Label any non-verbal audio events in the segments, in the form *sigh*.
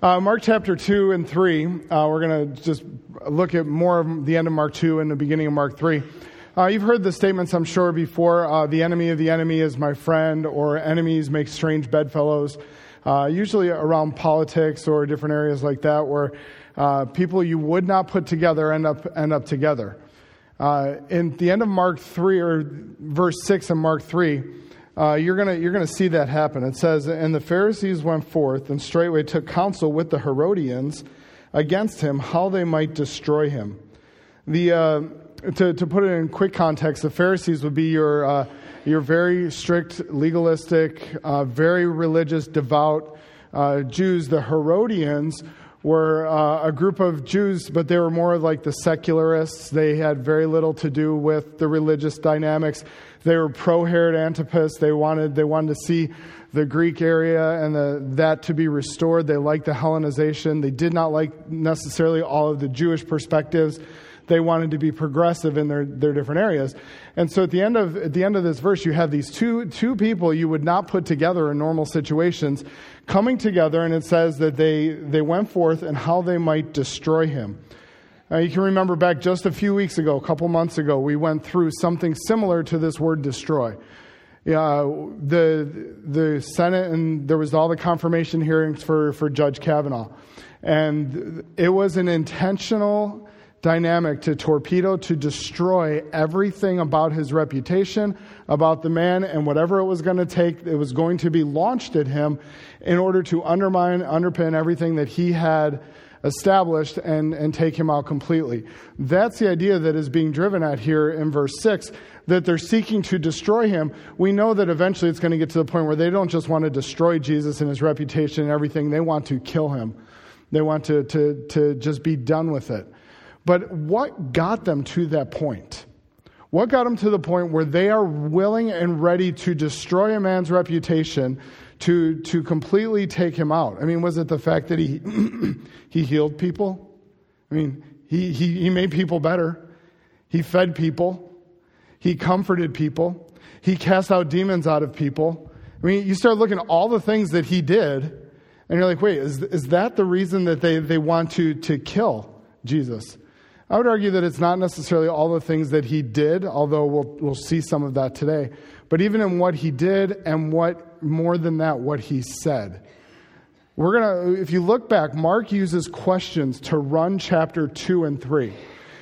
Uh, Mark chapter 2 and 3, uh, we're going to just look at more of the end of Mark 2 and the beginning of Mark 3. Uh, you've heard the statements, I'm sure, before uh, the enemy of the enemy is my friend, or enemies make strange bedfellows, uh, usually around politics or different areas like that, where uh, people you would not put together end up, end up together. in the end of Mark 3, or verse 6 in Mark 3, uh, you're going you're gonna see that happen. It says, And the Pharisees went forth and straightway took counsel with the Herodians against him, how they might destroy him. The, uh, to, to put it in quick context, the Pharisees would be your, uh, your very strict, legalistic, uh, very religious, devout uh, Jews. The Herodians were uh, a group of Jews, but they were more like the secularists. They had very little to do with the religious dynamics. They were pro Herod Antipas. They wanted, they wanted to see the Greek area and the, that to be restored. They liked the Hellenization. They did not like necessarily all of the Jewish perspectives. They wanted to be progressive in their, their different areas. And so at the end of at the end of this verse, you have these two two people you would not put together in normal situations coming together, and it says that they they went forth and how they might destroy him. Uh, you can remember back just a few weeks ago, a couple months ago, we went through something similar to this word destroy. The, the Senate, and there was all the confirmation hearings for, for Judge Kavanaugh. And it was an intentional dynamic to torpedo, to destroy everything about his reputation, about the man, and whatever it was going to take, it was going to be launched at him in order to undermine, underpin everything that he had established and, and take him out completely. That's the idea that is being driven at here in verse 6 that they're seeking to destroy him. We know that eventually it's going to get to the point where they don't just want to destroy Jesus and his reputation and everything, they want to kill him. They want to, to, to just be done with it. But what got them to that point? What got them to the point where they are willing and ready to destroy a man's reputation to, to completely take him out? I mean, was it the fact that he, *clears throat* he healed people? I mean, he, he, he made people better. He fed people. He comforted people. He cast out demons out of people. I mean, you start looking at all the things that he did, and you're like, wait, is, is that the reason that they, they want to, to kill Jesus? I would argue that it's not necessarily all the things that he did, although we'll, we'll see some of that today. But even in what he did and what, more than that, what he said. We're going to, if you look back, Mark uses questions to run chapter 2 and 3.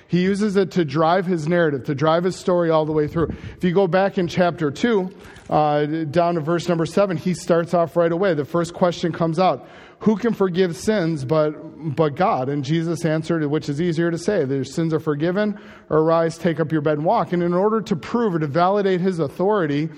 He uses it to drive his narrative, to drive his story all the way through. If you go back in chapter 2, uh, down to verse number 7, he starts off right away. The first question comes out who can forgive sins but, but God? And Jesus answered, which is easier to say, their sins are forgiven, or arise, take up your bed and walk. And in order to prove or to validate his authority,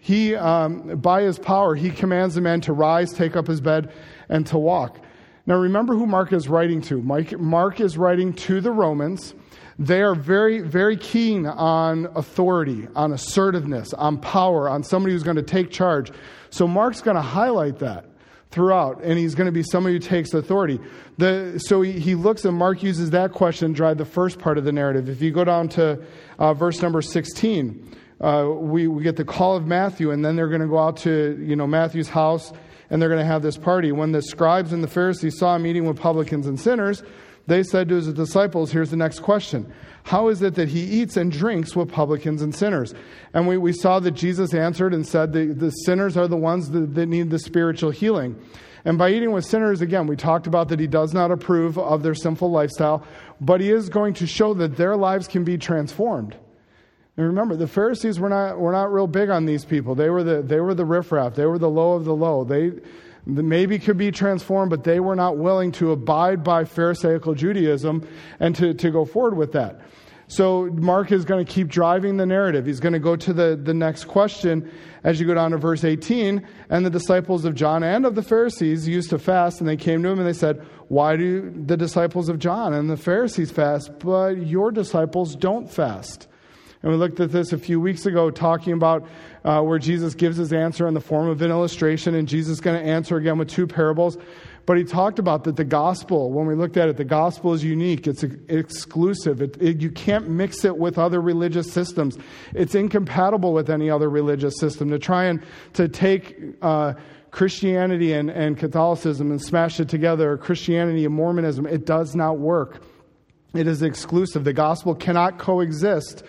he, um, by his power, he commands the man to rise, take up his bed, and to walk. Now remember who Mark is writing to. Mark is writing to the Romans. They are very, very keen on authority, on assertiveness, on power, on somebody who's going to take charge. So Mark's going to highlight that throughout, and he's going to be somebody who takes authority. The, so he, he looks and Mark uses that question to drive the first part of the narrative. If you go down to uh, verse number 16, uh, we, we get the call of Matthew, and then they're going to go out to you know Matthew's house, and they're going to have this party. When the scribes and the Pharisees saw him eating with publicans and sinners, they said to his disciples, Here's the next question how is it that he eats and drinks with publicans and sinners? And we, we saw that Jesus answered and said the, the sinners are the ones that, that need the spiritual healing. And by eating with sinners, again, we talked about that he does not approve of their sinful lifestyle, but he is going to show that their lives can be transformed. And remember, the Pharisees were not, were not real big on these people. They were the, they were the riffraff. They were the low of the low. They maybe could be transformed, but they were not willing to abide by Pharisaical Judaism and to, to go forward with that. So Mark is going to keep driving the narrative. He's going to go to the, the next question as you go down to verse 18. And the disciples of John and of the Pharisees used to fast, and they came to him and they said, Why do the disciples of John and the Pharisees fast, but your disciples don't fast? And we looked at this a few weeks ago, talking about uh, where Jesus gives his answer in the form of an illustration, and Jesus is going to answer again with two parables. But he talked about that the gospel, when we looked at it, the gospel is unique, it's exclusive. It, it, you can't mix it with other religious systems. It's incompatible with any other religious system. To try and to take uh, Christianity and, and Catholicism and smash it together, Christianity and Mormonism. It does not work. It is exclusive. The gospel cannot coexist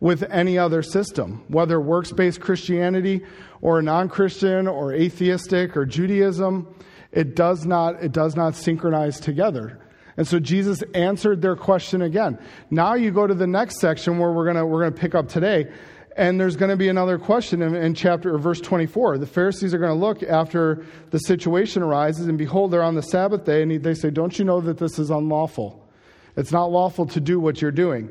with any other system, whether works based Christianity or non Christian or atheistic or Judaism. It does, not, it does not synchronize together. And so Jesus answered their question again. Now you go to the next section where we're going we're to pick up today. And there's going to be another question in, in chapter or verse 24. The Pharisees are going to look after the situation arises, and behold, they're on the Sabbath day, and they say, Don't you know that this is unlawful? It's not lawful to do what you're doing.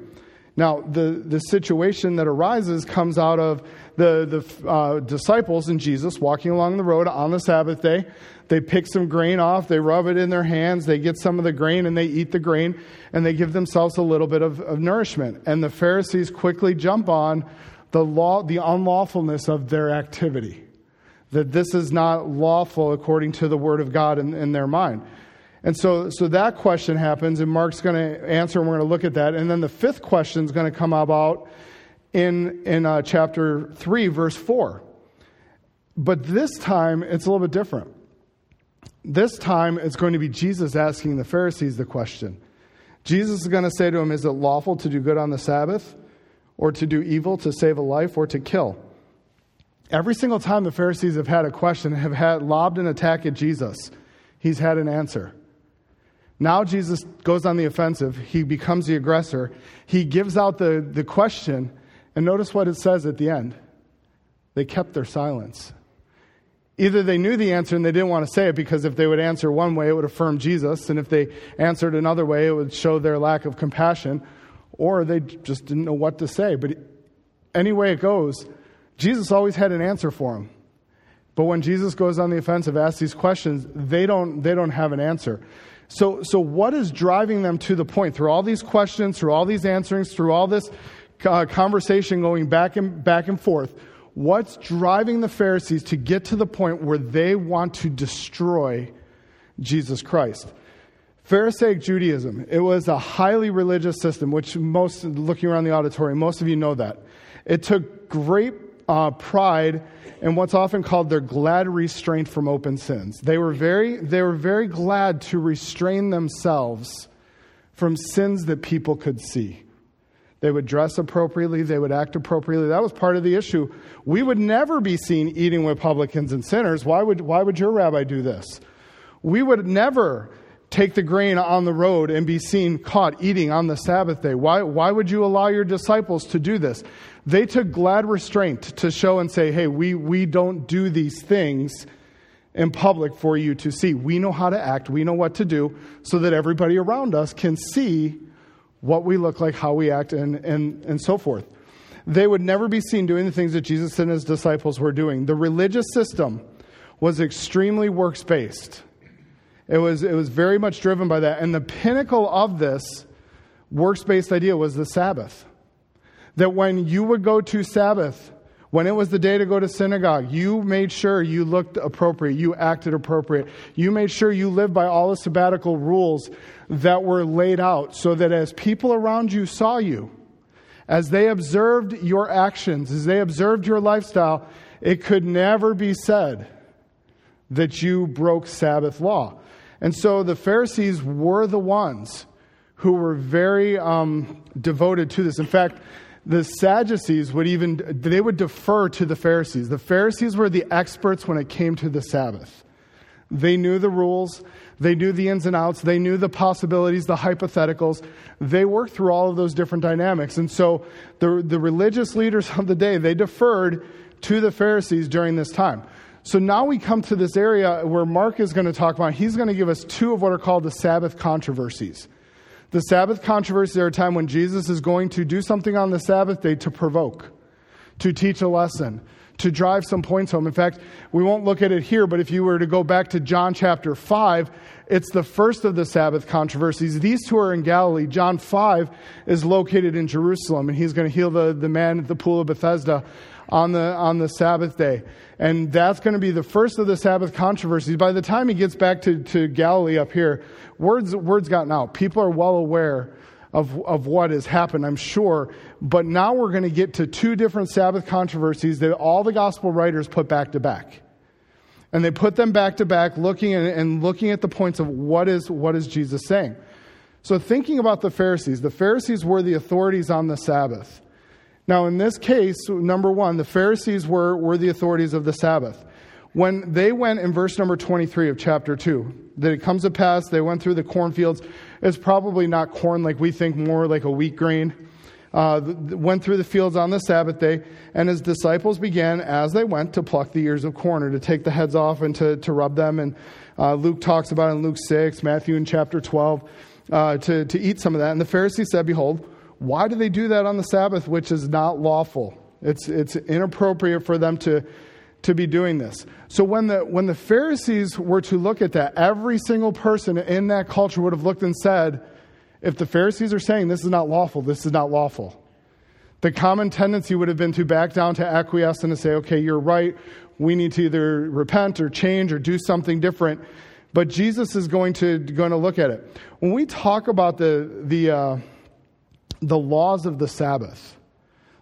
Now, the, the situation that arises comes out of the, the uh, disciples and Jesus walking along the road on the Sabbath day. They pick some grain off, they rub it in their hands, they get some of the grain and they eat the grain, and they give themselves a little bit of, of nourishment. And the Pharisees quickly jump on the, law, the unlawfulness of their activity. That this is not lawful according to the Word of God in, in their mind. And so, so that question happens, and Mark's going to answer, and we're going to look at that. And then the fifth question is going to come about in, in uh, chapter 3, verse 4. But this time, it's a little bit different. This time, it's going to be Jesus asking the Pharisees the question. Jesus is going to say to him, Is it lawful to do good on the Sabbath, or to do evil, to save a life, or to kill? Every single time the Pharisees have had a question, have had lobbed an attack at Jesus, he's had an answer. Now Jesus goes on the offensive. He becomes the aggressor. He gives out the, the question, and notice what it says at the end. They kept their silence. Either they knew the answer and they didn't want to say it because if they would answer one way, it would affirm Jesus, and if they answered another way, it would show their lack of compassion, or they just didn't know what to say. But any way it goes, Jesus always had an answer for them. But when Jesus goes on the offensive, asks these questions, they don't, they don't have an answer. So, so what is driving them to the point through all these questions, through all these answerings, through all this uh, conversation going back and back and forth? What's driving the Pharisees to get to the point where they want to destroy Jesus Christ? Pharisaic Judaism, it was a highly religious system, which most, looking around the auditorium, most of you know that. It took great uh, pride and what's often called their glad restraint from open sins. They were very, they were very glad to restrain themselves from sins that people could see. They would dress appropriately, they would act appropriately. That was part of the issue. We would never be seen eating with publicans and sinners. Why would, why would your rabbi do this? We would never take the grain on the road and be seen caught eating on the Sabbath day. Why, why would you allow your disciples to do this? They took glad restraint to show and say, hey, we, we don't do these things in public for you to see. We know how to act, we know what to do, so that everybody around us can see what we look like, how we act, and, and, and so forth. They would never be seen doing the things that Jesus and his disciples were doing. The religious system was extremely works based. It was, it was very much driven by that. And the pinnacle of this works based idea was the Sabbath. That when you would go to Sabbath, when it was the day to go to synagogue, you made sure you looked appropriate, you acted appropriate, you made sure you lived by all the sabbatical rules that were laid out so that as people around you saw you, as they observed your actions, as they observed your lifestyle, it could never be said that you broke Sabbath law. And so the Pharisees were the ones who were very um, devoted to this. In fact, the Sadducees would even they would defer to the Pharisees. The Pharisees were the experts when it came to the Sabbath. They knew the rules, they knew the ins and outs, they knew the possibilities, the hypotheticals. They worked through all of those different dynamics. And so the, the religious leaders of the day, they deferred to the Pharisees during this time. So now we come to this area where Mark is going to talk about, he's going to give us two of what are called the Sabbath controversies. The Sabbath controversies are a time when Jesus is going to do something on the Sabbath day to provoke, to teach a lesson, to drive some points home. In fact, we won't look at it here, but if you were to go back to John chapter 5, it's the first of the Sabbath controversies. These two are in Galilee. John 5 is located in Jerusalem, and he's going to heal the, the man at the pool of Bethesda on the, on the Sabbath day. And that's going to be the first of the Sabbath controversies. By the time he gets back to, to Galilee up here, words, words gotten out. People are well aware of, of what has happened, I'm sure. But now we're going to get to two different Sabbath controversies that all the gospel writers put back to back. And they put them back to back, looking and, and looking at the points of what is, what is Jesus saying. So, thinking about the Pharisees, the Pharisees were the authorities on the Sabbath. Now, in this case, number one, the Pharisees were, were the authorities of the Sabbath. When they went in verse number 23 of chapter 2, that it comes to pass, they went through the cornfields. It's probably not corn like we think, more like a wheat grain uh, went through the fields on the Sabbath day, and his disciples began, as they went, to pluck the ears of corn or to take the heads off and to, to rub them. And uh, Luke talks about in Luke 6, Matthew in chapter 12, uh, to, to eat some of that. And the Pharisees said, Behold, why do they do that on the Sabbath, which is not lawful? It's, it's inappropriate for them to, to be doing this. So when the, when the Pharisees were to look at that, every single person in that culture would have looked and said, if the Pharisees are saying this is not lawful, this is not lawful. The common tendency would have been to back down to acquiesce and to say, okay, you're right. We need to either repent or change or do something different. But Jesus is going to, going to look at it. When we talk about the, the, uh, the laws of the Sabbath,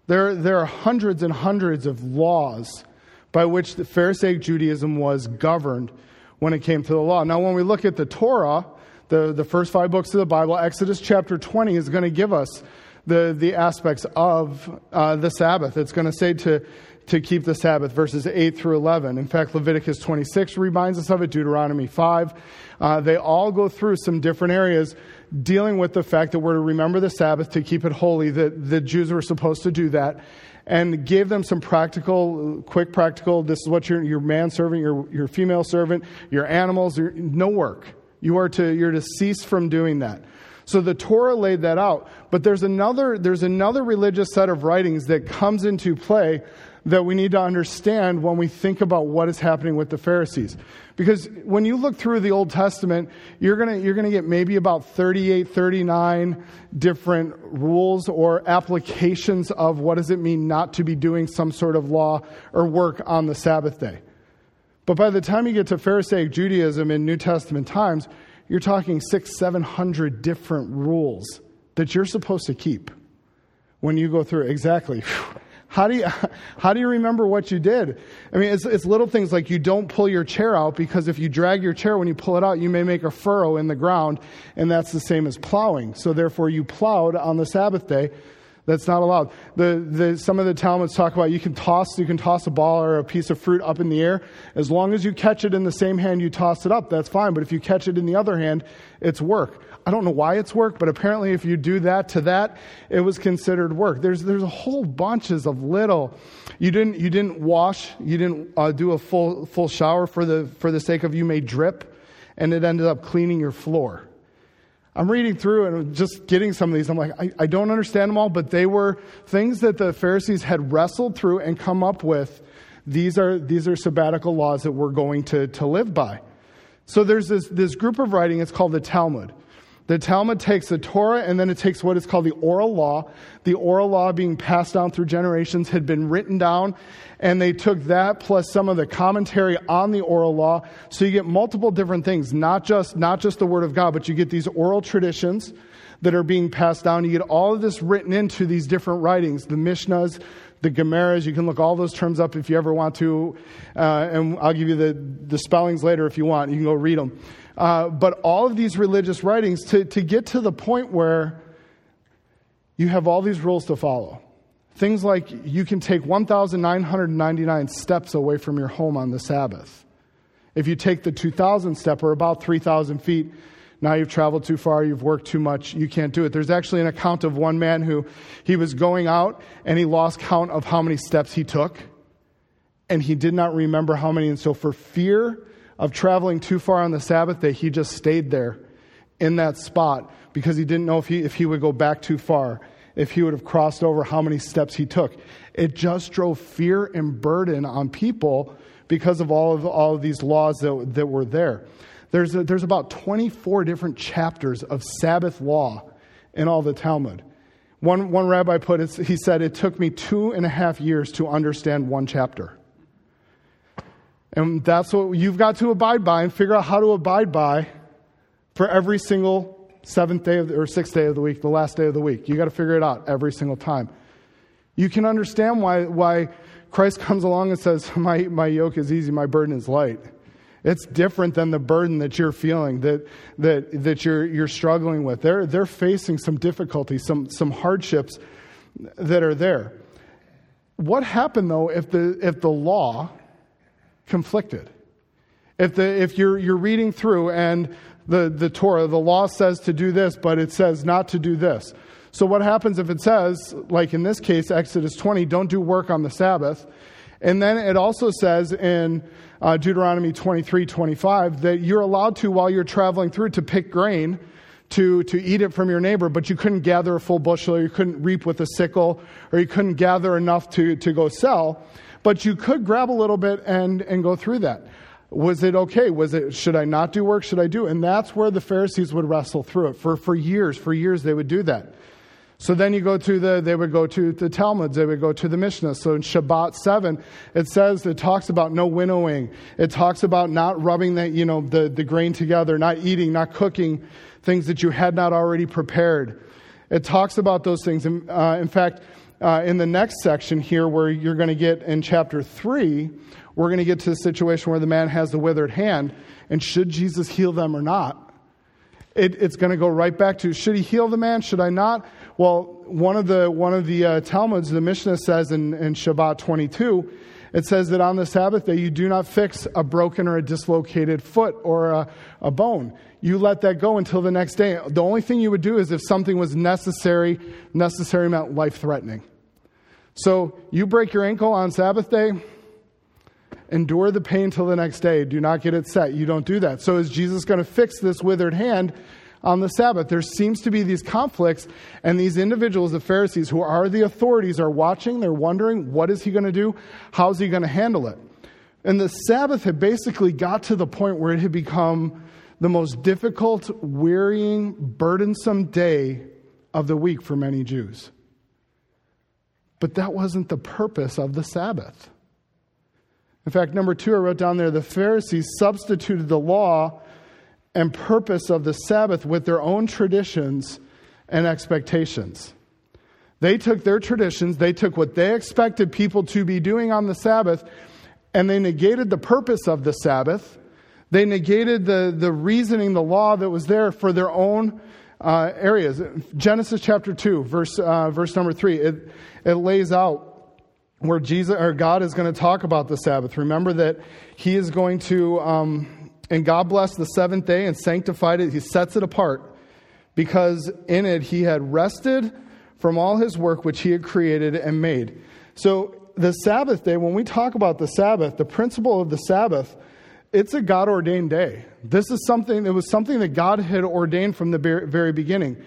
there, there are hundreds and hundreds of laws by which the Pharisaic Judaism was governed when it came to the law. Now, when we look at the Torah, the, the first five books of the Bible, Exodus chapter 20 is going to give us the, the aspects of uh, the Sabbath. It's going to say to, to keep the Sabbath, verses 8 through 11. In fact, Leviticus 26 reminds us of it, Deuteronomy 5. Uh, they all go through some different areas dealing with the fact that we're to remember the Sabbath, to keep it holy, that the Jews were supposed to do that, and gave them some practical, quick practical, this is what your, your man servant, your, your female servant, your animals, your, no work. You are to, you're to cease from doing that. So the Torah laid that out. But there's another, there's another religious set of writings that comes into play that we need to understand when we think about what is happening with the Pharisees. Because when you look through the Old Testament, you're going you're gonna get maybe about 38, 39 different rules or applications of what does it mean not to be doing some sort of law or work on the Sabbath day. But by the time you get to Pharisaic Judaism in New Testament times, you're talking six, seven hundred different rules that you're supposed to keep when you go through exactly. How do you *laughs* how do you remember what you did? I mean, it's, it's little things like you don't pull your chair out because if you drag your chair when you pull it out, you may make a furrow in the ground, and that's the same as plowing. So therefore, you plowed on the Sabbath day that's not allowed. The, the, some of the Talmuds talk about you can toss you can toss a ball or a piece of fruit up in the air as long as you catch it in the same hand you toss it up. That's fine. But if you catch it in the other hand, it's work. I don't know why it's work, but apparently if you do that to that, it was considered work. There's there's a whole bunches of little. You didn't you didn't wash. You didn't uh, do a full full shower for the for the sake of you may drip, and it ended up cleaning your floor. I'm reading through and just getting some of these. I'm like, I, I don't understand them all, but they were things that the Pharisees had wrestled through and come up with. These are, these are sabbatical laws that we're going to, to live by. So there's this, this group of writing, it's called the Talmud. The Talmud takes the Torah and then it takes what is called the oral law. The oral law being passed down through generations had been written down and they took that plus some of the commentary on the oral law. So you get multiple different things, not just, not just the word of God, but you get these oral traditions that are being passed down. You get all of this written into these different writings, the Mishnahs, the Gemaras. You can look all those terms up if you ever want to, uh, and I'll give you the, the spellings later if you want. You can go read them. Uh, but all of these religious writings to, to get to the point where you have all these rules to follow. Things like you can take 1,999 steps away from your home on the Sabbath. If you take the 2,000 step, or about 3,000 feet, now you've traveled too far, you've worked too much, you can't do it. There's actually an account of one man who he was going out and he lost count of how many steps he took, and he did not remember how many. And so, for fear of traveling too far on the Sabbath day, he just stayed there in that spot because he didn't know if he, if he would go back too far, if he would have crossed over how many steps he took. It just drove fear and burden on people because of all of, all of these laws that, that were there. There's, a, there's about 24 different chapters of Sabbath law in all the Talmud. One, one rabbi put it, he said, it took me two and a half years to understand one chapter. And that's what you've got to abide by and figure out how to abide by for every single seventh day of the, or sixth day of the week, the last day of the week. You got to figure it out every single time. You can understand why, why Christ *laughs* comes along and says, my, my yoke is easy, my burden is light. It's different than the burden that you're feeling, that, that, that you're, you're struggling with. They're, they're facing some difficulties, some, some hardships that are there. What happened, though, if the, if the law conflicted? If, the, if you're, you're reading through and the, the Torah, the law says to do this, but it says not to do this. So, what happens if it says, like in this case, Exodus 20, don't do work on the Sabbath? And then it also says in uh, Deuteronomy 23 25 that you're allowed to, while you're traveling through, to pick grain to, to eat it from your neighbor, but you couldn't gather a full bushel, or you couldn't reap with a sickle, or you couldn't gather enough to, to go sell. But you could grab a little bit and, and go through that. Was it okay? Was it, should I not do work? Should I do? And that's where the Pharisees would wrestle through it. For, for years, for years, they would do that. So then you go to the, they would go to the Talmuds, they would go to the Mishnah. So in Shabbat 7, it says, it talks about no winnowing. It talks about not rubbing the, you know, the, the grain together, not eating, not cooking things that you had not already prepared. It talks about those things. Uh, in fact, uh, in the next section here, where you're going to get in chapter 3, we're going to get to the situation where the man has the withered hand, and should Jesus heal them or not? It, it's going to go right back to should he heal the man? Should I not? Well, one of the, one of the uh, Talmuds, the Mishnah says in, in Shabbat 22, it says that on the Sabbath day you do not fix a broken or a dislocated foot or a, a bone. You let that go until the next day. The only thing you would do is if something was necessary, necessary meant life threatening. So you break your ankle on Sabbath day, endure the pain till the next day. Do not get it set. You don't do that. So is Jesus going to fix this withered hand? on the Sabbath. There seems to be these conflicts, and these individuals, the Pharisees, who are the authorities, are watching. They're wondering, what is he going to do? How's he going to handle it? And the Sabbath had basically got to the point where it had become the most difficult, wearying, burdensome day of the week for many Jews. But that wasn't the purpose of the Sabbath. In fact, number two, I wrote down there the Pharisees substituted the law and purpose of the Sabbath with their own traditions and expectations. They took their traditions, they took what they expected people to be doing on the Sabbath, and they negated the purpose of the Sabbath. They negated the, the reasoning, the law that was there for their own uh, areas. Genesis chapter 2, verse, uh, verse number 3, it, it lays out where Jesus or God is going to talk about the Sabbath. Remember that He is going to um, and God blessed the seventh day and sanctified it. He sets it apart because in it he had rested from all his work which he had created and made. So, the Sabbath day, when we talk about the Sabbath, the principle of the Sabbath, it's a God ordained day. This is something that was something that God had ordained from the very beginning.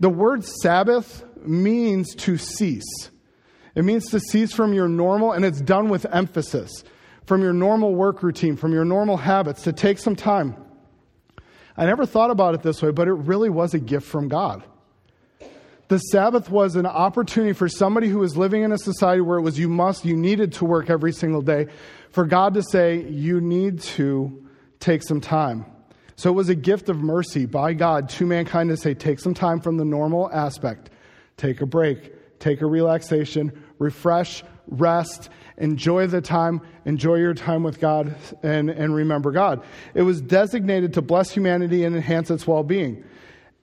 The word Sabbath means to cease. It means to cease from your normal, and it's done with emphasis from your normal work routine, from your normal habits, to take some time. I never thought about it this way, but it really was a gift from God. The Sabbath was an opportunity for somebody who was living in a society where it was you must, you needed to work every single day, for God to say, you need to take some time. So it was a gift of mercy by God to mankind to say, take some time from the normal aspect, take a break, take a relaxation, refresh, rest, enjoy the time, enjoy your time with God, and, and remember God. It was designated to bless humanity and enhance its well being.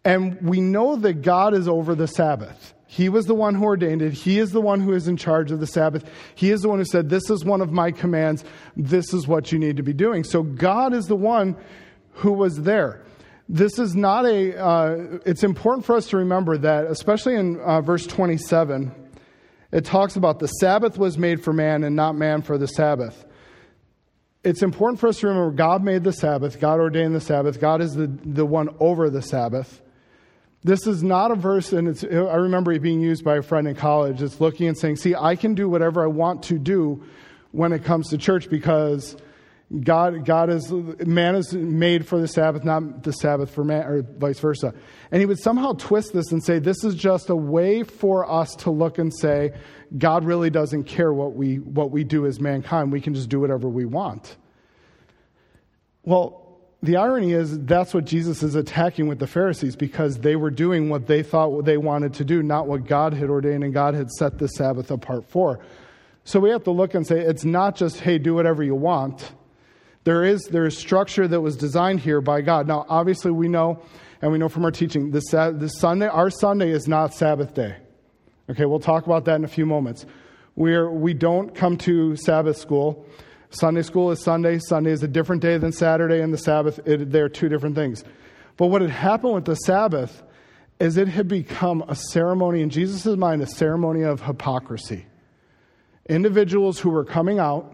And we know that God is over the Sabbath. He was the one who ordained it. He is the one who is in charge of the Sabbath. He is the one who said, This is one of my commands. This is what you need to be doing. So God is the one who was there. This is not a, uh, it's important for us to remember that, especially in uh, verse 27, it talks about the Sabbath was made for man and not man for the Sabbath. It's important for us to remember God made the Sabbath, God ordained the Sabbath, God is the, the one over the Sabbath. This is not a verse, and it's, I remember it being used by a friend in college. It's looking and saying, See, I can do whatever I want to do when it comes to church because God, God is, man is made for the Sabbath, not the Sabbath for man, or vice versa. And he would somehow twist this and say, this is just a way for us to look and say, God really doesn't care what we, what we do as mankind. We can just do whatever we want. Well, the irony is that's what Jesus is attacking with the Pharisees because they were doing what they thought they wanted to do, not what God had ordained and God had set the Sabbath apart for. So we have to look and say, it's not just, hey, do whatever you want There is, there is structure that was designed here by God. Now, obviously, we know, and we know from our teaching, this, Sunday, our Sunday is not Sabbath day. Okay, we'll talk about that in a few moments. We're, we don't come to Sabbath school. Sunday school is Sunday. Sunday is a different day than Saturday, and the Sabbath, it, they're two different things. But what had happened with the Sabbath is it had become a ceremony, in Jesus' mind, a ceremony of hypocrisy. Individuals who were coming out,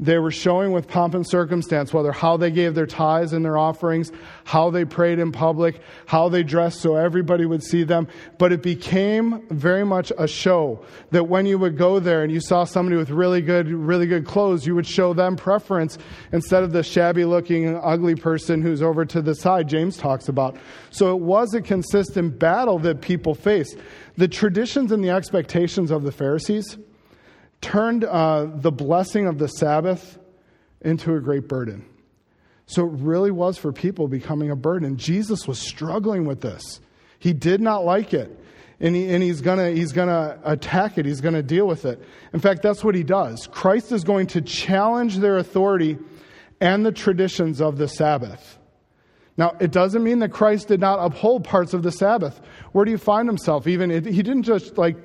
they were showing with pomp and circumstance whether how they gave their tithes and their offerings, how they prayed in public, how they dressed so everybody would see them. But it became very much a show that when you would go there and you saw somebody with really good, really good clothes, you would show them preference instead of the shabby looking, ugly person who's over to the side, James talks about. So it was a consistent battle that people faced. The traditions and the expectations of the Pharisees turned uh, the blessing of the Sabbath into a great burden. So it really was for people becoming a burden. Jesus was struggling with this. He did not like it. And, he, and he's going he's gonna attack it. He's going to deal with it. In fact, that's what he does. Christ is going to challenge their authority and the traditions of the Sabbath. Now, it doesn't mean that Christ did not uphold parts of the Sabbath. Where do you find himself? Even he didn't just like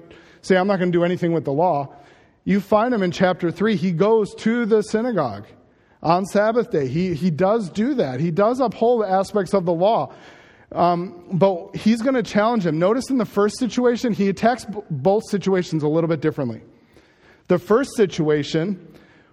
say, "I'm not going to do anything with the law." You find him in chapter 3. He goes to the synagogue on Sabbath day. He, he does do that. He does uphold the aspects of the law. Um, but he's going to challenge him. Notice in the first situation, he attacks b- both situations a little bit differently. The first situation,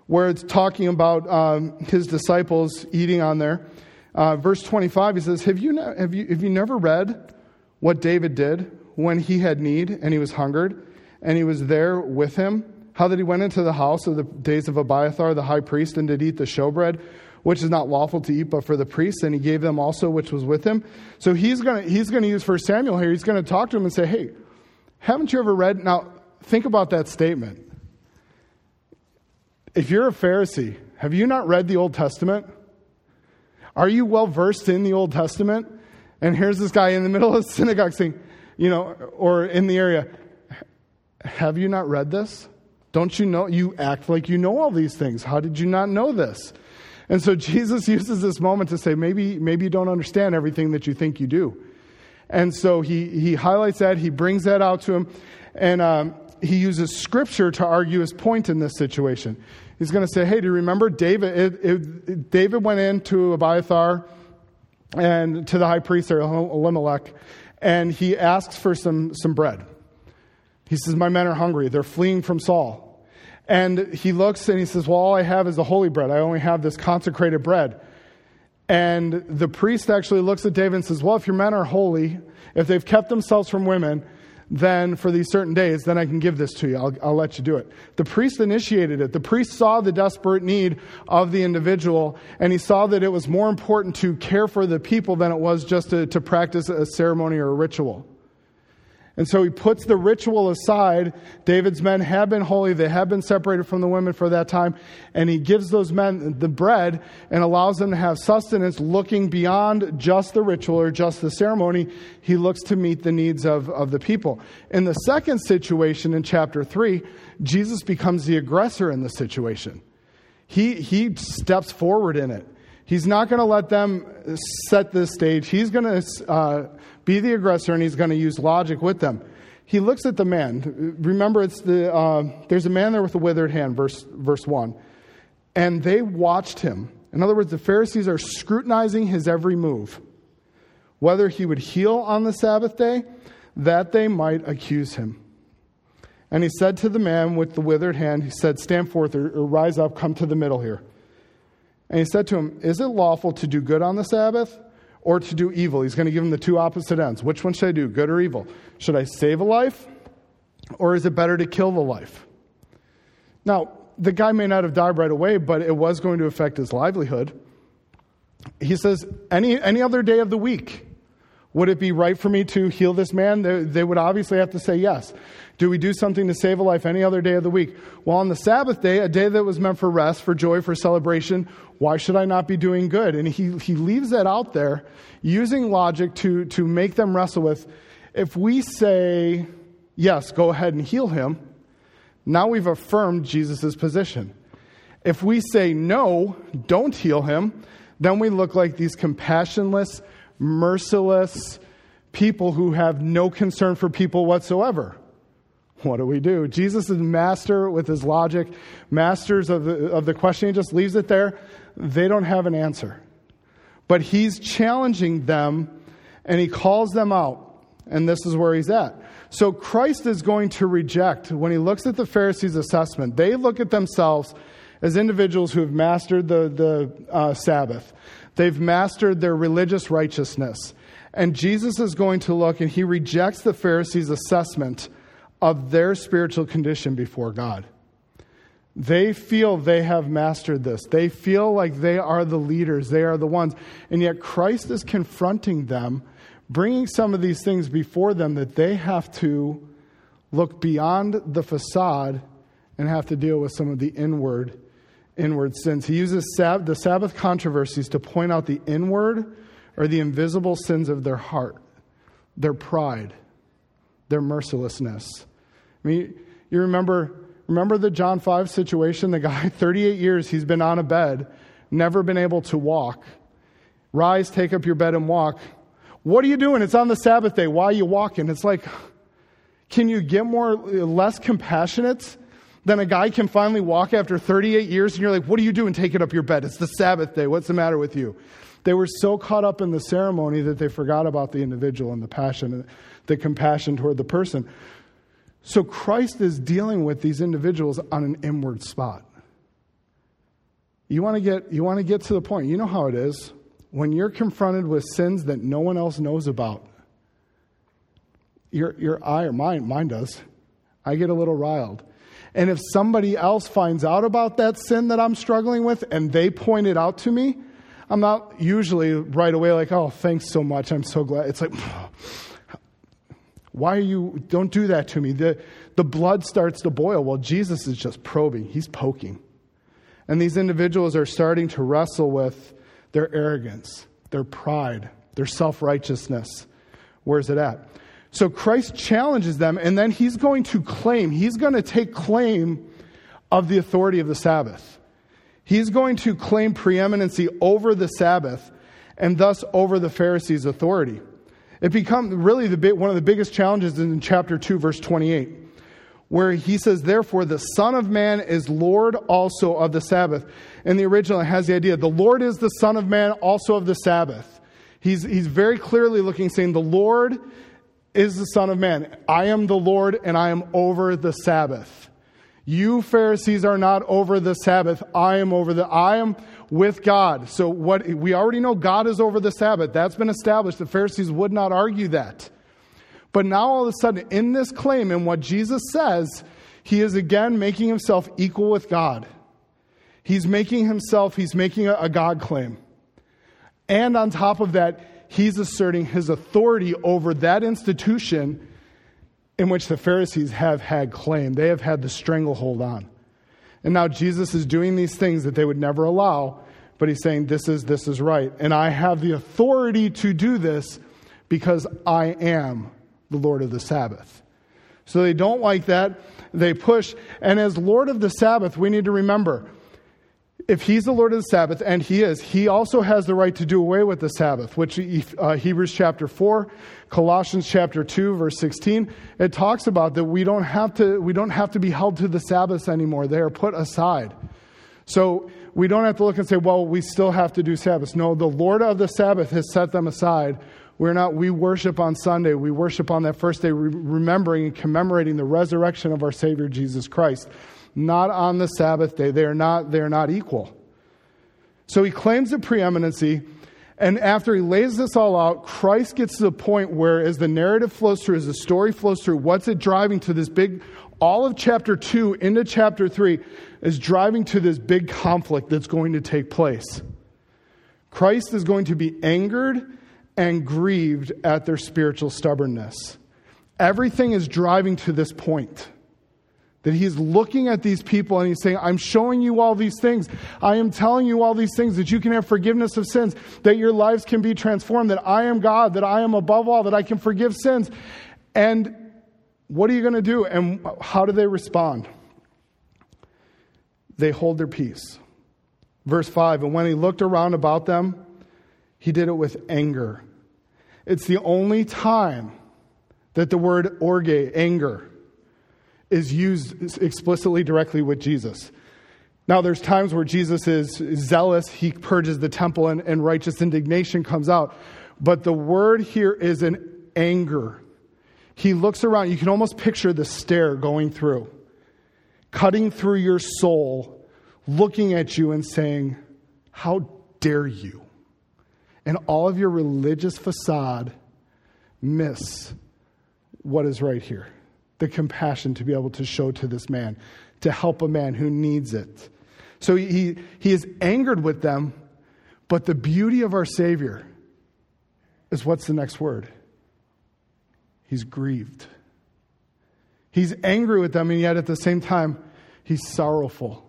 where it's talking about um, his disciples eating on there, uh, verse 25, he says, have you, ne- have, you, have you never read what David did when he had need and he was hungered and he was there with him? How that he went into the house of the days of Abiathar the high priest and did eat the showbread, which is not lawful to eat but for the priests, and he gave them also which was with him. So he's going to he's to use First Samuel here. He's going to talk to him and say, "Hey, haven't you ever read?" Now think about that statement. If you're a Pharisee, have you not read the Old Testament? Are you well versed in the Old Testament? And here's this guy in the middle of the synagogue saying, you know, or in the area, have you not read this? Don't you know? You act like you know all these things. How did you not know this? And so *laughs* Jesus uses this moment to say, maybe, maybe you don't understand everything that you think you do. And so he, he highlights that, he brings that out to him, and um, he uses scripture to argue his point in this situation. He's going to say, hey, do you remember David? It, it, David went into Abiathar and to the high priest, Elimelech, and he asks for some, some bread. He says, My men are hungry. They're fleeing from Saul. And he looks and he says, Well, all I have is the holy bread. I only have this consecrated bread. And the priest actually looks at David and says, Well, if your men are holy, if they've kept themselves from women, then for these certain days, then I can give this to you. I'll, I'll, let you do it. The priest initiated it. The priest saw the desperate need of the individual, and he saw that it was more important to care for the people than it was just to, to practice a ceremony or a ritual. And so he puts the ritual aside. David's men have been holy, they have been separated from the women for that time. And he gives those men the bread and allows them to have sustenance, looking beyond just the ritual or just the ceremony. He looks to meet the needs of, of the people. In the second situation in chapter 3, Jesus becomes the aggressor in the situation. He, he steps forward in it. He's not going to let them set this stage. He's going to. Uh, be the aggressor, and he's going to use logic with them. He looks at the man. Remember, it's the, uh, there's a man there with a withered hand, verse, verse 1. And they watched him. In other words, the Pharisees are scrutinizing his every move, whether he would heal on the Sabbath day, that they might accuse him. And he said to the man with the withered hand, He said, Stand forth or, or rise up, come to the middle here. And he said to him, Is it lawful to do good on the Sabbath or to do evil. He's going to give him the two opposite ends. Which one should I do, good or evil? Should I save a life, or is it better to kill the life? Now, the guy may not have died right away, but it was going to affect his livelihood. He says, any, any other day of the week, would it be right for me to heal this man? They, they, would obviously have to say yes. Do we do something to save a life any other day of the week? Well, on the Sabbath day, a day that was meant for rest, for joy, for celebration, why should I not be doing good? And he, he leaves that out there using logic to, to make them wrestle with if we say, yes, go ahead and heal him, now we've affirmed Jesus' position. If we say no, don't heal him, then we look like these compassionless, merciless people who have no concern for people whatsoever. What do we do? Jesus is master with his logic, masters of the, of the question. He just leaves it there. They don't have an answer. But he's challenging them and he calls them out. And this is where he's at. So Christ is going to reject, when he looks at the Pharisees' assessment, they look at themselves as individuals who have mastered the, the uh, Sabbath. They've mastered their religious righteousness. And Jesus is going to look and he rejects the Pharisees' assessment of their spiritual condition before God. They feel they have mastered this. They feel like they are the leaders, they are the ones. And yet Christ is confronting them, bringing some of these things before them that they have to look beyond the facade and have to deal with some of the inward inward sins. He uses sab- the Sabbath controversies to point out the inward or the invisible sins of their heart, their pride, their mercilessness. I mean, you remember remember the John 5 situation? The guy *laughs* 38 years he's been on a bed, never been able to walk. Rise, take up your bed and walk. What are you doing? It's on the Sabbath day. Why are you walking? It's like can you get more less compassionate then a guy can finally walk after 38 years, and you're like, What are you doing taking up your bed? It's the Sabbath day. What's the matter with you? They were so caught up in the ceremony that they forgot about the individual and the passion, and the compassion toward the person. So Christ is dealing with these individuals on an inward spot. You want to get you want to get to the point. You know how it is when you're confronted with sins that no one else knows about. Your your eye or mine mine does. I get a little riled. And if somebody else finds out about that sin that I'm struggling with and they point it out to me, I'm not usually right away like, oh, thanks so much. I'm so glad. It's like, *sighs* why are you, don't do that to me. The, the blood starts to boil. Well, Jesus is just probing, he's poking. And these individuals are starting to wrestle with their arrogance, their pride, their self righteousness. Where's it at? So Christ challenges them, and then he's going to claim, he's going to take claim of the authority of the Sabbath. He's going to claim preeminency over the Sabbath and thus over the Pharisees' authority. It becomes really the one of the biggest challenges in chapter 2, verse 28, where he says, Therefore, the Son of Man is Lord also of the Sabbath. In the original, has the idea the Lord is the Son of Man also of the Sabbath. He's, he's very clearly looking, saying, The Lord is the Son of Man. I am the Lord and I am over the Sabbath. You Pharisees are not over the Sabbath. I am over the I am with God. So what we already know God is over the Sabbath. That's been established. The Pharisees would not argue that. But now all of a sudden in this claim and what Jesus says, he is again making himself equal with God. He's making himself, he's making a, a God claim. And on top of that, he's asserting his authority over that institution in which the Pharisees have had claim. They have had the stranglehold on. And now Jesus is doing these things that they would never allow, but he's saying, This is, this is right. And I have the authority to do this because I am the Lord of the Sabbath. So they don't like that. They push. And as Lord of the Sabbath, we need to remember if he's the Lord of the Sabbath, and he is, he also has the right to do away with the Sabbath, which uh, Hebrews chapter 4, Colossians chapter 2, verse 16, it talks about that we don't have to, we don't have to be held to the Sabbaths anymore. They are put aside. So we don't have to look and say, well, we still have to do Sabbaths. No, the Lord of the Sabbath has set them aside. We're not, we worship on Sunday. We worship on that first day, remembering and commemorating the resurrection of our Savior Jesus Christ not on the Sabbath day. They are not, they are not equal. So he claims the preeminency. And after he lays this all out, Christ gets to the point where, as the narrative flows through, as the story flows through, what's it driving to this big, all of chapter 2 into chapter 3 is driving to this big conflict that's going to take place. Christ is going to be angered and grieved at their spiritual stubbornness. Everything is driving to this point. That he's looking at these people and he's saying, I'm showing you all these things. I am telling you all these things that you can have forgiveness of sins, that your lives can be transformed, that I am God, that I am above all, that I can forgive sins. And what are you going to do? And how do they respond? they hold their peace. Verse 5 And when he looked around about them, he did it with anger. It's the only time that the word orge, anger, is used explicitly directly with Jesus. Now, there's times where Jesus is zealous, he purges the temple, and, and righteous indignation comes out. But the word here is an anger. He looks around, you can almost picture the stare going through, cutting through your soul, looking at you and saying, How dare you? And all of your religious facade miss what is right here the compassion to be able to show to this man, to help a man who needs it. So he, he is angered with them, but the beauty of our Savior is what's the next word? He's grieved. He's angry with them, and yet at the same time, he's sorrowful.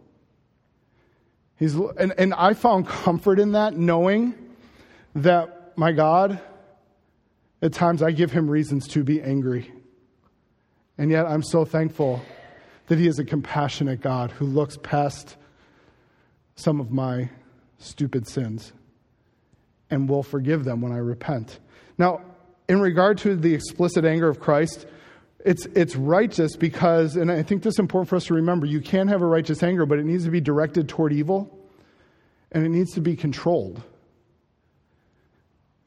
He's, and, and I found comfort in that, knowing that my God, at times I give him reasons to be angry. And yet I'm so thankful that He is a compassionate God who looks past some of my stupid sins and will forgive them when I repent. Now, in regard to the explicit anger of Christ, it's, it's righteous because, and I think this is important for us to remember, you can have a righteous anger, but it needs to be directed toward evil and it needs to be controlled.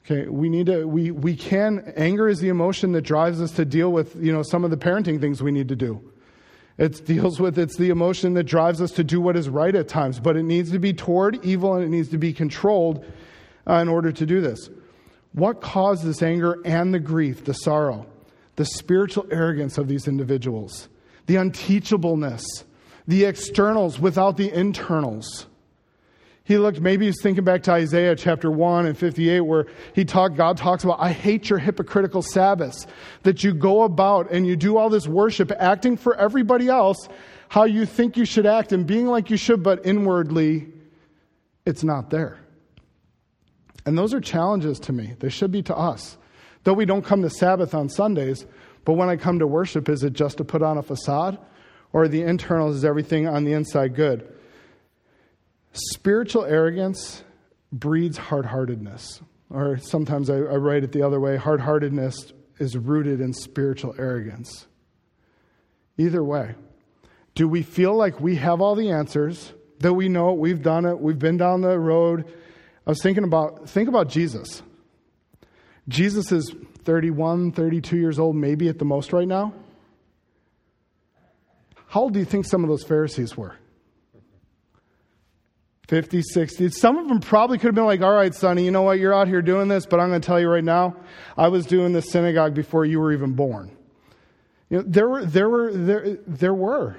Okay, we need to, we, we can, anger is the emotion that drives us to deal with, you know, some of the parenting things we need to do. It deals with, it's the emotion that drives us to do what is right at times, but it needs to be toward evil and it needs to be controlled uh, in order to do this. What caused this anger and the grief, the sorrow? The spiritual arrogance of these individuals, the unteachableness, the externals without the internals. He looked, maybe he's thinking back to Isaiah chapter 1 and 58, where he talked, God talks about, I hate your hypocritical Sabbaths, that you go about and you do all this worship, acting for everybody else how you think you should act and being like you should, but inwardly, it's not there. And those are challenges to me. They should be to us. Though we don't come to Sabbath on Sundays, but when I come to worship, is it just to put on a facade? Or the internals, is everything on the inside good? Spiritual arrogance breeds hard heartedness. Or sometimes I, I write it the other way hard heartedness is rooted in spiritual arrogance. Either way, do we feel like we have all the answers, that we know it, we've done it, we've been down the road? I was thinking about, think about Jesus. Jesus is 31, 32 years old, maybe at the most right now. How old do you think some of those Pharisees were? 50, 60. Some of them probably could have been like, all right, Sonny, you know what? You're out here doing this, but I'm going to tell you right now, I was doing this synagogue before you were even born. You know, there were, there were, there, there were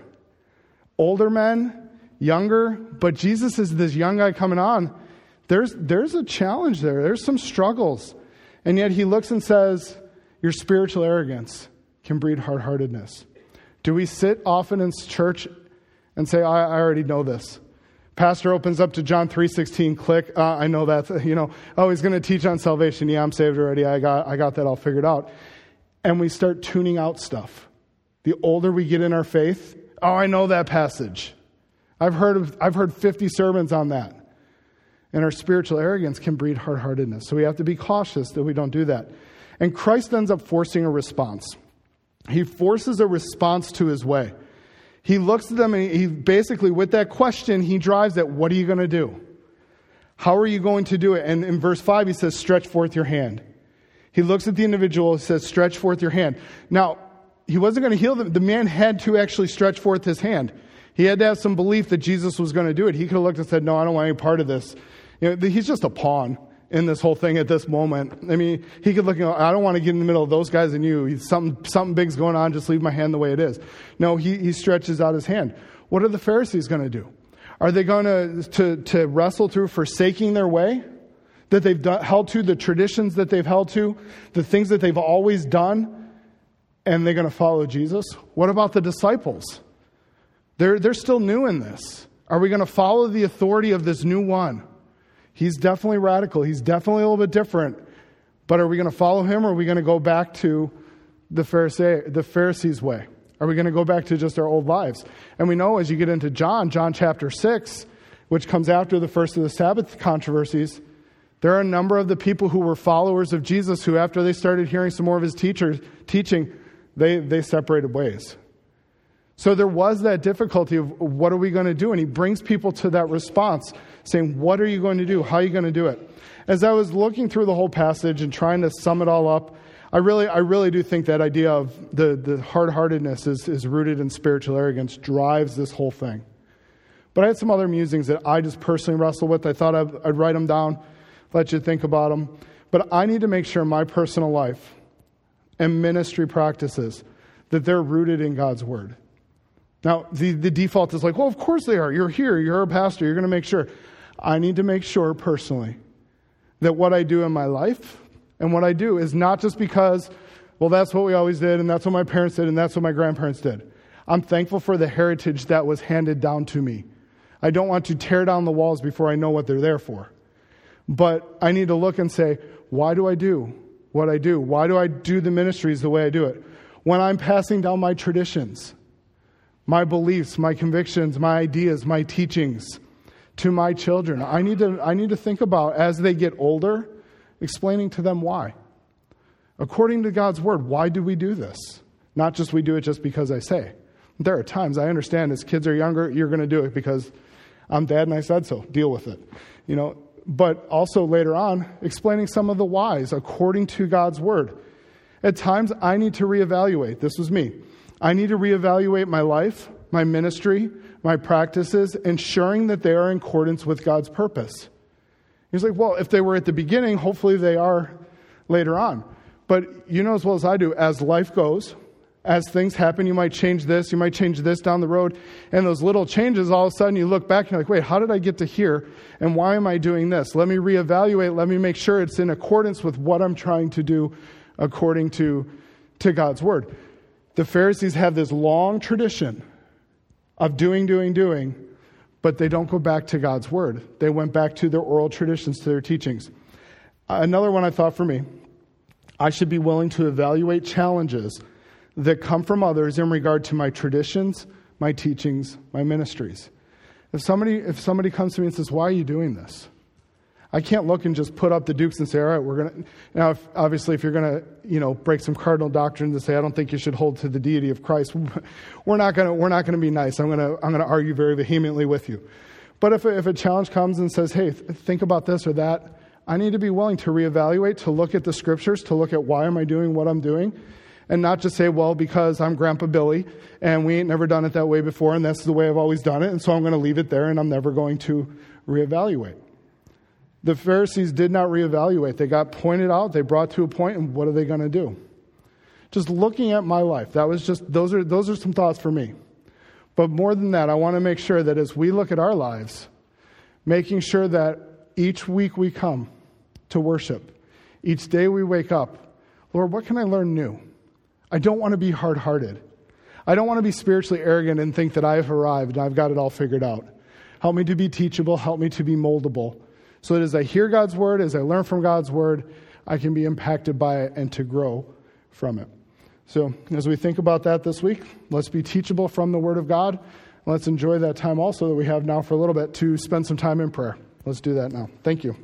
older men, younger, but Jesus is this young guy coming on. There's, there's a challenge there. There's some struggles. And yet he looks and says, your spiritual arrogance can breed hard heartedness. Do we sit often in church and say, I, I already know this? Pastor opens up to John 3.16, click, uh, I know that, *laughs* you know, oh, he's going to teach on salvation. Yeah, I'm saved already. I got, I got that all figured out. And we start tuning out stuff. The older we get in our faith, oh, I know that passage. I've heard, of, I've heard 50 sermons on that. And our spiritual arrogance can breed hard heartedness. So we have to be cautious that we don't do that. And Christ ends up forcing a response. He forces a response to his way. He looks at them and he basically, with that question, he drives at what are you going to do? How are you going to do it? And in verse 5, he says, stretch forth your hand. He looks at the individual and says, stretch forth your hand. Now, he wasn't going to heal them. The man had to actually stretch forth his hand. He had to have some belief that Jesus was going to do it. He could have looked and said, no, I don't want any part of this. You know, he's just a pawn in this whole thing at this moment. I mean, he could look, I don't want to get in the middle of those guys and you. Something, something big's going on. Just leave my hand the way it is. No, he, he stretches out his hand. What are the Pharisees going to do? Are they going to, to, to wrestle through forsaking their way that they've done, held to, the traditions that they've held to, the things that they've always done, and they're going to follow Jesus? What about the disciples? They're, they're still new in this. Are we going to follow the authority of this new one? He's definitely radical. He's definitely a little bit different. But are we going to follow him or are we going to go back to the, Pharisee, the Pharisees' way? Are we going to go back to just our old lives? And we know as you get into John, John chapter 6, which comes after the first of the Sabbath controversies, there are a number of the people who were followers of Jesus who, after they started hearing some more of his teachers teaching, they, they separated ways. So there was that difficulty of what are we going to do? And he brings people to that response, saying, What are you going to do? How are you going to do it? As I was looking through the whole passage and trying to sum it all up, I really, I really do think that idea of the, the hard heartedness is, is rooted in spiritual arrogance, drives this whole thing. But I had some other musings that I just personally wrestle with. I thought I'd, I'd write them down, let you think about them. But I need to make sure my personal life and ministry practices that they're rooted in God's word. Now, the, the default is like, well, of course they are. You're here, you're a pastor, you're going to make sure. I need to make sure personally that what I do in my life and what I do is not just because, well, that's what we always did, and that's what my parents did, and that's what my grandparents did. I'm thankful for the heritage that was handed down to me. I don't want to tear down the walls before I know what they're there for. But I need to look and say, why do I do what I do? Why do I do the ministries the way I do it? When I'm passing down my traditions, my beliefs, my convictions, my ideas, my teachings to my children, I need to, I need to think about as they get older, explaining to them why. According to God's word, why do we do this? Not just we do it just because I say. There are times I understand as kids are younger, you're going to do it because I'm dad and I said so. Deal with it. You know, but also later on, explaining some of the whys according to God's word. At times, I need to reevaluate. This was me. I need to reevaluate my life, my ministry, my practices, ensuring that they are in accordance with God's purpose. He's like, well, if they were at the beginning, hopefully they are later on. But you know as well as I do, as life goes, as things happen, you might change this, you might change this down the road. And those little changes, all of a sudden you look back and you're like, wait, how did I get to here? And why am I doing this? Let me reevaluate. Let me make sure it's in accordance with what I'm trying to do according to, to God's word. The Pharisees have this long tradition of doing, doing, doing, but they don't go back to God's word. They went back to their oral traditions, to their teachings. Another one I thought for me I should be willing to evaluate challenges that come from others in regard to my traditions, my teachings, my ministries. If somebody, if somebody comes to me and says, Why are you doing this? I can't look and just put up the dukes and say, all right, we're going to. Now, if, obviously, if you're going to, you know, break some cardinal doctrine and say, I don't think you should hold to the deity of Christ, *laughs* we're not going to, we're not going to be nice. I'm going to, I'm going to argue very vehemently with you. But if, if a challenge comes and says, hey, think about this or that, I need to be willing to reevaluate, to look at the scriptures, to look at why am I doing what I'm doing, and not just say, well, because I'm Grandpa Billy and we ain't never done it that way before, and that's the way I've always done it, and so I'm going to leave it there and I'm never going to reevaluate. The Pharisees did not reevaluate. They got pointed out, they brought to a point, and what are they going to do? Just looking at my life, that was just, those are, those are some thoughts for me. But more than that, I want to make sure that as we look at our lives, making sure that each week we come to worship, each day we wake up, Lord, what can I learn new? I don't want to be hard hearted. I don't want to be spiritually arrogant and think that I've arrived and I've got it all figured out. Help me to be teachable, help me to be moldable so that as I hear God's word, as I learn from God's word, I can be impacted by it and to grow from it. So, as we think about that this week, let's be teachable from the Word of God. Let's enjoy that time also that we have now for a little bit to spend some time in prayer. Let's do that now. Thank you.